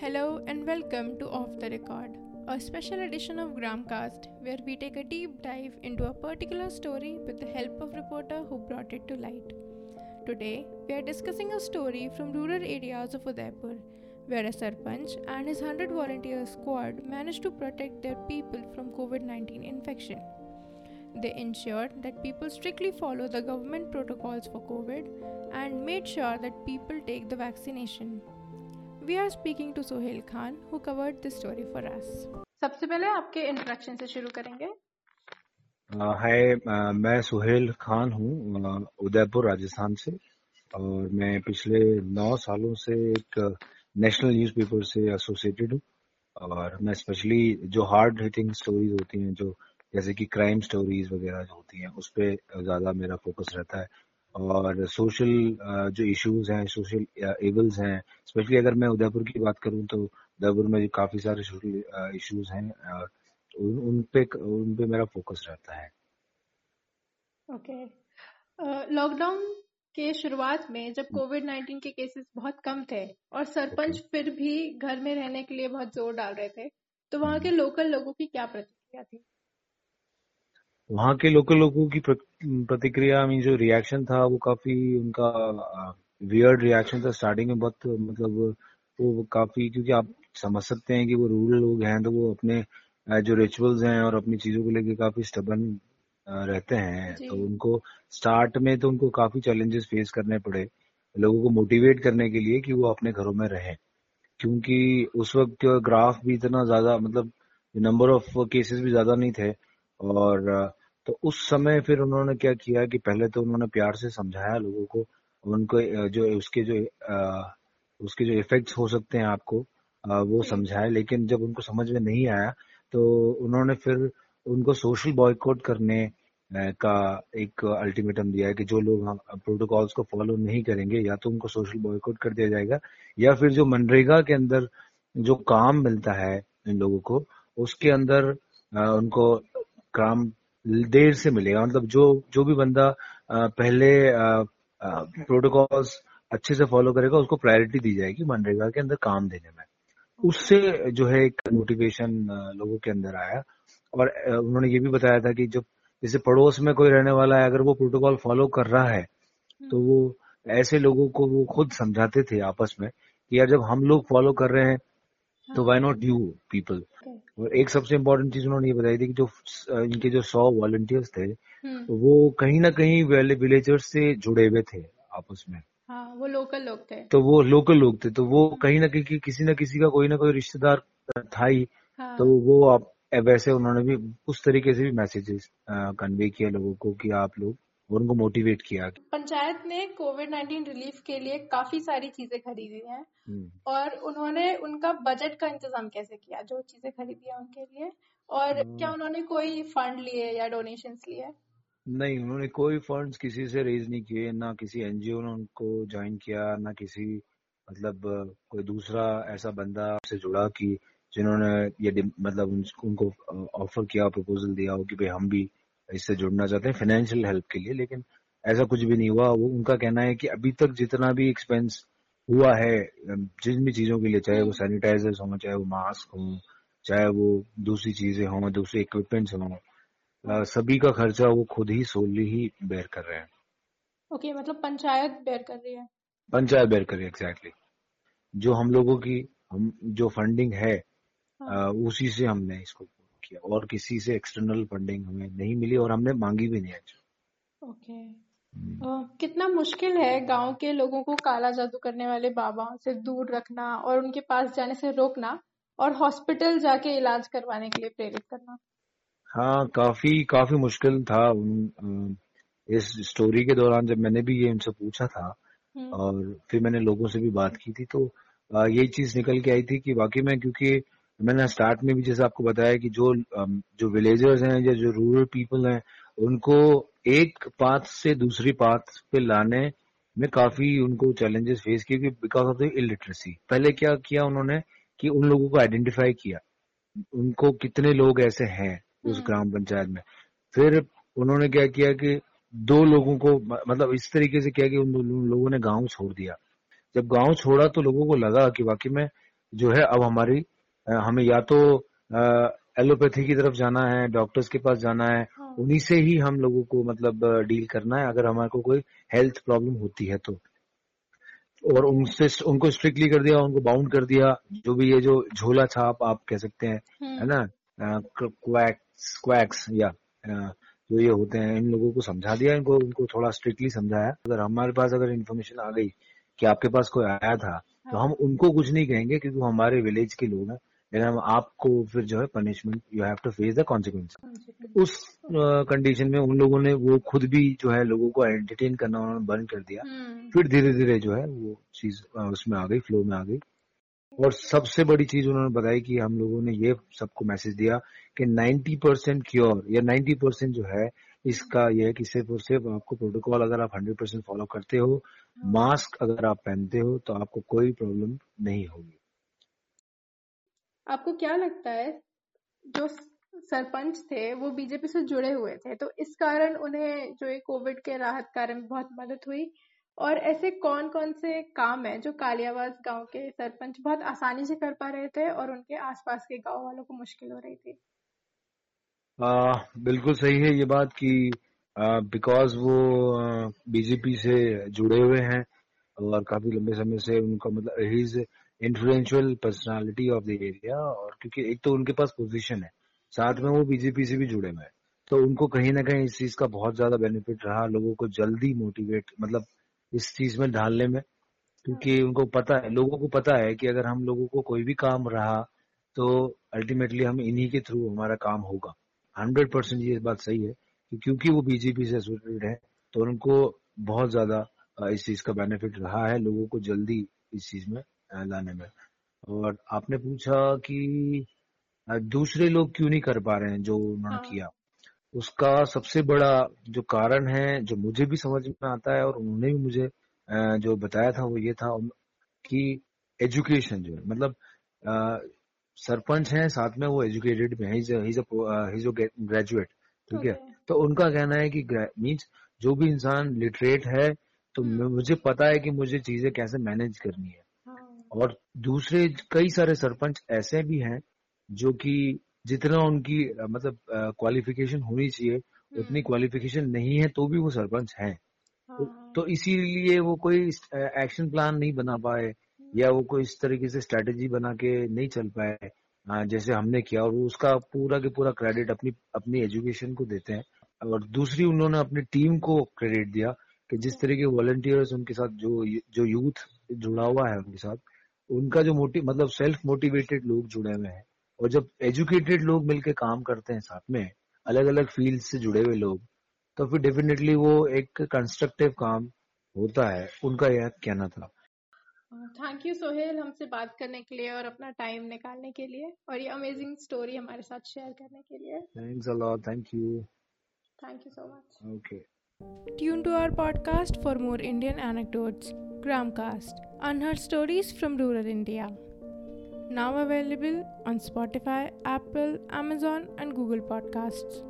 Hello and welcome to Off the Record, a special edition of Gramcast where we take a deep dive into a particular story with the help of reporter who brought it to light. Today, we are discussing a story from rural areas of Udaipur where a sarpanch and his 100 volunteer squad managed to protect their people from COVID-19 infection. They ensured that people strictly follow the government protocols for COVID and made sure that people take the vaccination. We are speaking to Sohail Khan who covered this story for us. सबसे पहले आपके introduction से शुरू करेंगे। हाय मैं सुहेल खान हूँ उदयपुर राजस्थान से। और मैं पिछले नौ सालों से एक नेशनल न्यूज़पेपर से एसोसिएटेड हूँ। और मैं स्पेशली जो हार्ड हिटिंग स्टोरीज होती हैं जो जैसे कि क्राइम स्टोरीज वगैरह जो होती हैं उस पर ज़्यादा मेरा फोकस रहता है। और सोशल जो इश्यूज़ हैं सोशल एबल्स हैं स्पेशली अगर मैं उदयपुर की बात करूँ तो उदयपुर में काफ़ी सारे सोशल इश्यूज़ हैं और उन, उन पे उन पे मेरा फोकस रहता है ओके लॉकडाउन के शुरुआत में जब कोविड नाइन्टीन के केसेस बहुत कम थे और सरपंच okay. फिर भी घर में रहने के लिए बहुत ज़ोर डाल रहे थे तो वहाँ के लोकल हम्म। लोगों की क्या प्रतिक्रिया थी वहाँ के लोकल लोगों की प्रतिक्रिया में जो रिएक्शन था वो काफ़ी उनका वियर्ड रिएक्शन था स्टार्टिंग में बहुत मतलब वो काफ़ी क्योंकि आप समझ सकते हैं कि वो रूरल लोग हैं तो वो अपने जो रिचुअल्स हैं और अपनी चीज़ों को लेके काफ़ी स्टबन रहते हैं। तो उनको स्टार्ट में तो उनको काफ़ी चैलेंजेस फेस करने पड़े लोगों को मोटिवेट करने के लिए कि वो अपने घरों में रहें। क्योंकि उस वक्त ग्राफ भी इतना ज़्यादा मतलब नंबर ऑफ़ केसेस भी ज़्यादा नहीं थे और तो उस समय फिर उन्होंने क्या किया कि पहले तो उन्होंने प्यार से समझाया लोगों को उनको जो उसके जो आ, उसके जो इफेक्ट्स हो सकते हैं आपको आ, वो समझाया लेकिन जब उनको समझ में नहीं आया तो उन्होंने फिर उनको सोशल बॉयकॉट करने का एक अल्टीमेटम दिया है कि जो लोग प्रोटोकॉल्स को फॉलो नहीं करेंगे या तो उनको सोशल बॉयकॉट कर दिया जाएगा या फिर जो मनरेगा के अंदर जो काम मिलता है इन लोगों को उसके अंदर उनको काम देर से मिलेगा। मतलब जो जो भी बंदा पहले प्रोटोकॉल्स अच्छे से फॉलो करेगा, उसको प्रायोरिटी दी जाएगी मनरेगा के अंदर काम देने में। उससे जो है एक मोटिवेशन लोगों के अंदर आया। और उन्होंने ये भी बताया था कि जब जैसे पड़ोस में कोई रहने वाला है, अगर वो प्रोटोकॉल फॉलो कर रहा है तो वो ऐसे लोगों को वो खुद समझाते थे आपस में कि यार जब हम लोग फॉलो कर रहे हैं तो वाई नॉट यू पीपल और एक सबसे इम्पोर्टेंट चीज़ उन्होंने ये बताई थी कि जो इनके जो सौ वॉलंटियर्स थे हम्म। वो कहीं ना कहीं विलेजर्स से जुड़े हुए थे आपस में। हाँ, वो लोकल लोग थे। तो वो लोकल लोग थे तो वो कहीं ना कहीं किसी ना किसी का कोई ना कोई रिश्तेदार था ही। हाँ. तो वो आप वैसे उन्होंने भी उस तरीके से भी मैसेजेस कन्वे किया लोगों को कि आप लोग और उनको मोटिवेट किया पंचायत ने कोविड नाइन्टीन रिलीफ के लिए काफ़ी सारी चीज़ें खरीदी हैं हम्म। और उन्होंने उनका बजट का इंतज़ाम कैसे किया जो चीज़ें खरीदी है उनके लिए और हम्म। क्या उन्होंने कोई फंड लिए या डोनेशन लिए नहीं उन्होंने कोई फंड्स किसी से रेज नहीं किए ना किसी एनजीओ ने उनको ज्वाइन किया ना किसी मतलब कोई दूसरा ऐसा बंदा से जुड़ा कि जिन्होंने ये मतलब उनको ऑफ़र किया प्रपोजल दिया हो कि भाई हम भी इससे जुड़ना चाहते हैं फाइनेंशियल हेल्प के लिए लेकिन ऐसा कुछ भी नहीं हुआ। वो उनका कहना है कि अभी तक जितना भी एक्सपेंस हुआ है जिन भी चीज़ों के लिए चाहे वो सैनिटाइजर्स हों चाहे वो मास्क हो चाहे वो दूसरी चीज़ें हों दूसरे इक्विपमेंट्स हों सभी का खर्चा वो खुद ही सोली ही बेयर कर रहे हैं। ओके okay, मतलब पंचायत बेयर कर रही है। पंचायत बेयर कर रही है एग्जैक्टली जो हम लोगों की हम जो फंडिंग है हाँ. उसी से हमने इसको किया और किसी से एक्सटर्नल फंडिंग हमें नहीं मिली और हमने मांगी भी नहीं अच्छा ओके कितना मुश्किल है गाँव के लोगों को काला जादू करने वाले बाबा से दूर रखना और उनके पास जाने से रोकना और हॉस्पिटल जाके इलाज करवाने के लिए प्रेरित करना। हाँ काफ़ी काफ़ी मुश्किल था इस स्टोरी के दौरान जब मैंने भी ये उनसे पूछा था हम्म। और फिर मैंने लोगों से भी बात की थी तो यही चीज़ निकल के आई थी कि वाकई में क्योंकि मैंने स्टार्ट में भी जैसे आपको बताया कि जो जो विलेजर्स हैं या जो रूरल पीपल हैं उनको एक पाथ से दूसरी पाथ पे लाने में काफ़ी उनको चैलेंजेस फेस किए बिकॉज़ ऑफ़ द इलिटरेसी पहले क्या किया उन्होंने कि उन लोगों को आइडेंटिफाई किया उनको कितने लोग ऐसे हैं उस हम्म। ग्राम पंचायत में। फिर उन्होंने क्या किया कि दो लोगों को मतलब इस तरीके से किया कि उन लोगों ने गाँव छोड़ दिया। जब गाँव छोड़ा तो लोगों को लगा कि वाकई में जो है अब हमारी हमें या तो एलोपैथी की तरफ़ जाना है डॉक्टर्स के पास जाना है हाँ। उन्हीं से ही हम लोगों को मतलब डील करना है अगर हमारे को कोई हेल्थ प्रॉब्लम होती है तो। और उनसे उनको स्ट्रिक्टली कर दिया उनको बाउंड कर दिया जो भी ये जो झोला छाप आप कह सकते हैं है ना? क्वैक्स क्वैक्स या जो ये होते हैं इन लोगों को समझा दिया इनको उनको थोड़ा स्ट्रिक्टली समझाया। अगर हमारे पास अगर इन्फॉर्मेशन आ गई कि आपके पास कोई आया था तो हाँ। हम उनको कुछ नहीं कहेंगे क्योंकि हमारे विलेज के लोग हैं। लेकिन आपको फिर जो है punishment you have to face the consequence उस कंडीशन uh, में उन लोगों ने वो खुद भी जो है लोगों को एंटरटेन करना उन्होंने बंद कर दिया। हम्म। फिर धीरे धीरे जो है वो चीज़ उसमें आ गई फ्लो में आ गई। और सबसे बड़ी चीज़ उन्होंने बताई कि हम लोगों ने ये सबको मैसेज दिया कि 90 परसेंट क्योर या 90 परसेंट जो है इसका यह है कि सिर्फ़ और सिर्फ़ आपको प्रोटोकॉल अगर आप 100 परसेंट फॉलो करते हो मास्क अगर आप पहनते हो तो आपको कोई प्रॉब्लम नहीं होगी। आपको क्या लगता है जो सरपंच थे वो बीजेपी से जुड़े हुए थे? तो इस कारण उन्हें जो ये कोविड के राहत कार्य में बहुत मदद हुई। और ऐसे कौन कौन से काम है जो कालियावास गाँव के सरपंच बहुत आसानी से कर पा रहे थे और उनके आसपास के गाँव वालों को मुश्किल हो रही थी? आ, बिल्कुल सही है ये बात कि बिकॉज़ वो बीजेपी से जुड़े हुए हैं और काफ़ी लंबे समय से उनका मतलब influential personality of the area और क्योंकि एक तो उनके पास पोजीशन है। साथ में वो बीजेपी से भी जुड़े हुए हैं। तो उनको कहीं ना कहीं इस चीज़ का बहुत ज़्यादा बेनिफिट रहा लोगों को जल्दी मोटिवेट मतलब इस चीज़ में ढालने में। क्योंकि उनको पता है, लोगों को पता है कि अगर हम लोगों को कोई भी काम रहा तो अल्टीमेटली हम इन्हीं के थ्रू हमारा काम होगा। हंड्रेड परसेंट ये बात सही है कि क्योंकि वो बीजेपी से एसोसिएटेड है तो उनको बहुत ज़्यादा इस चीज़ का बेनिफिट रहा है, लोगों को जल्दी इस चीज़ में लाने में। और आपने पूछा कि दूसरे लोग क्यों नहीं कर पा रहे हैं जो उन्होंने हाँ। किया? उसका सबसे बड़ा जो कारण है जो मुझे भी समझ में आता है और उन्होंने भी मुझे जो बताया था वो ये था कि एजुकेशन जो है मतलब सरपंच है साथ में वो एजुकेटेड भी है ग्रेजुएट ठीक है? तो उनका कहना है कि मीन्स जो भी इंसान लिटरेट है तो हम्म। मुझे पता है कि मुझे चीज़ें कैसे मैनेज करनी है। और दूसरे कई सारे सरपंच ऐसे भी हैं जो कि जितना उनकी मतलब क्वालिफिकेशन होनी चाहिए हम्म। उतनी क्वालिफिकेशन नहीं है तो भी वो सरपंच हैं तो, हाँ। तो इसीलिए वो कोई एक्शन प्लान नहीं बना पाए या वो कोई इस तरीके से स्ट्रेटेजी बना के नहीं चल पाए जैसे हमने किया और उसका पूरा के पूरा क्रेडिट अपनी अपनी एजुकेशन को देते हैं और दूसरी उन्होंने अपनी टीम को क्रेडिट दिया कि जिस तरह के वॉलंटियर्स उनके साथ जो जो यूथ जुड़ा हुआ है उनके साथ उनका जो मोटिव मतलब सेल्फ मोटिवेटेड लोग जुड़े हुए हैं और जब एजुकेटेड लोग मिलकर काम करते हैं साथ में अलग अलग फ़ील्ड से जुड़े हुए लोग तो फिर डेफिनेटली वो एक कंस्ट्रक्टिव काम होता है। उनका यह कहना था। थैंक यू सोहेल हमसे बात करने के लिए और अपना टाइम निकालने के लिए और ये अमेजिंग स्टोरी हमारे साथ शेयर करने के लिए। Thanks a lot thank you thank you so much okay Tune to our podcast for more Indian anecdotes. Gramcast, unheard stories from rural India. Now available on Spotify, Apple, Amazon, and Google Podcasts.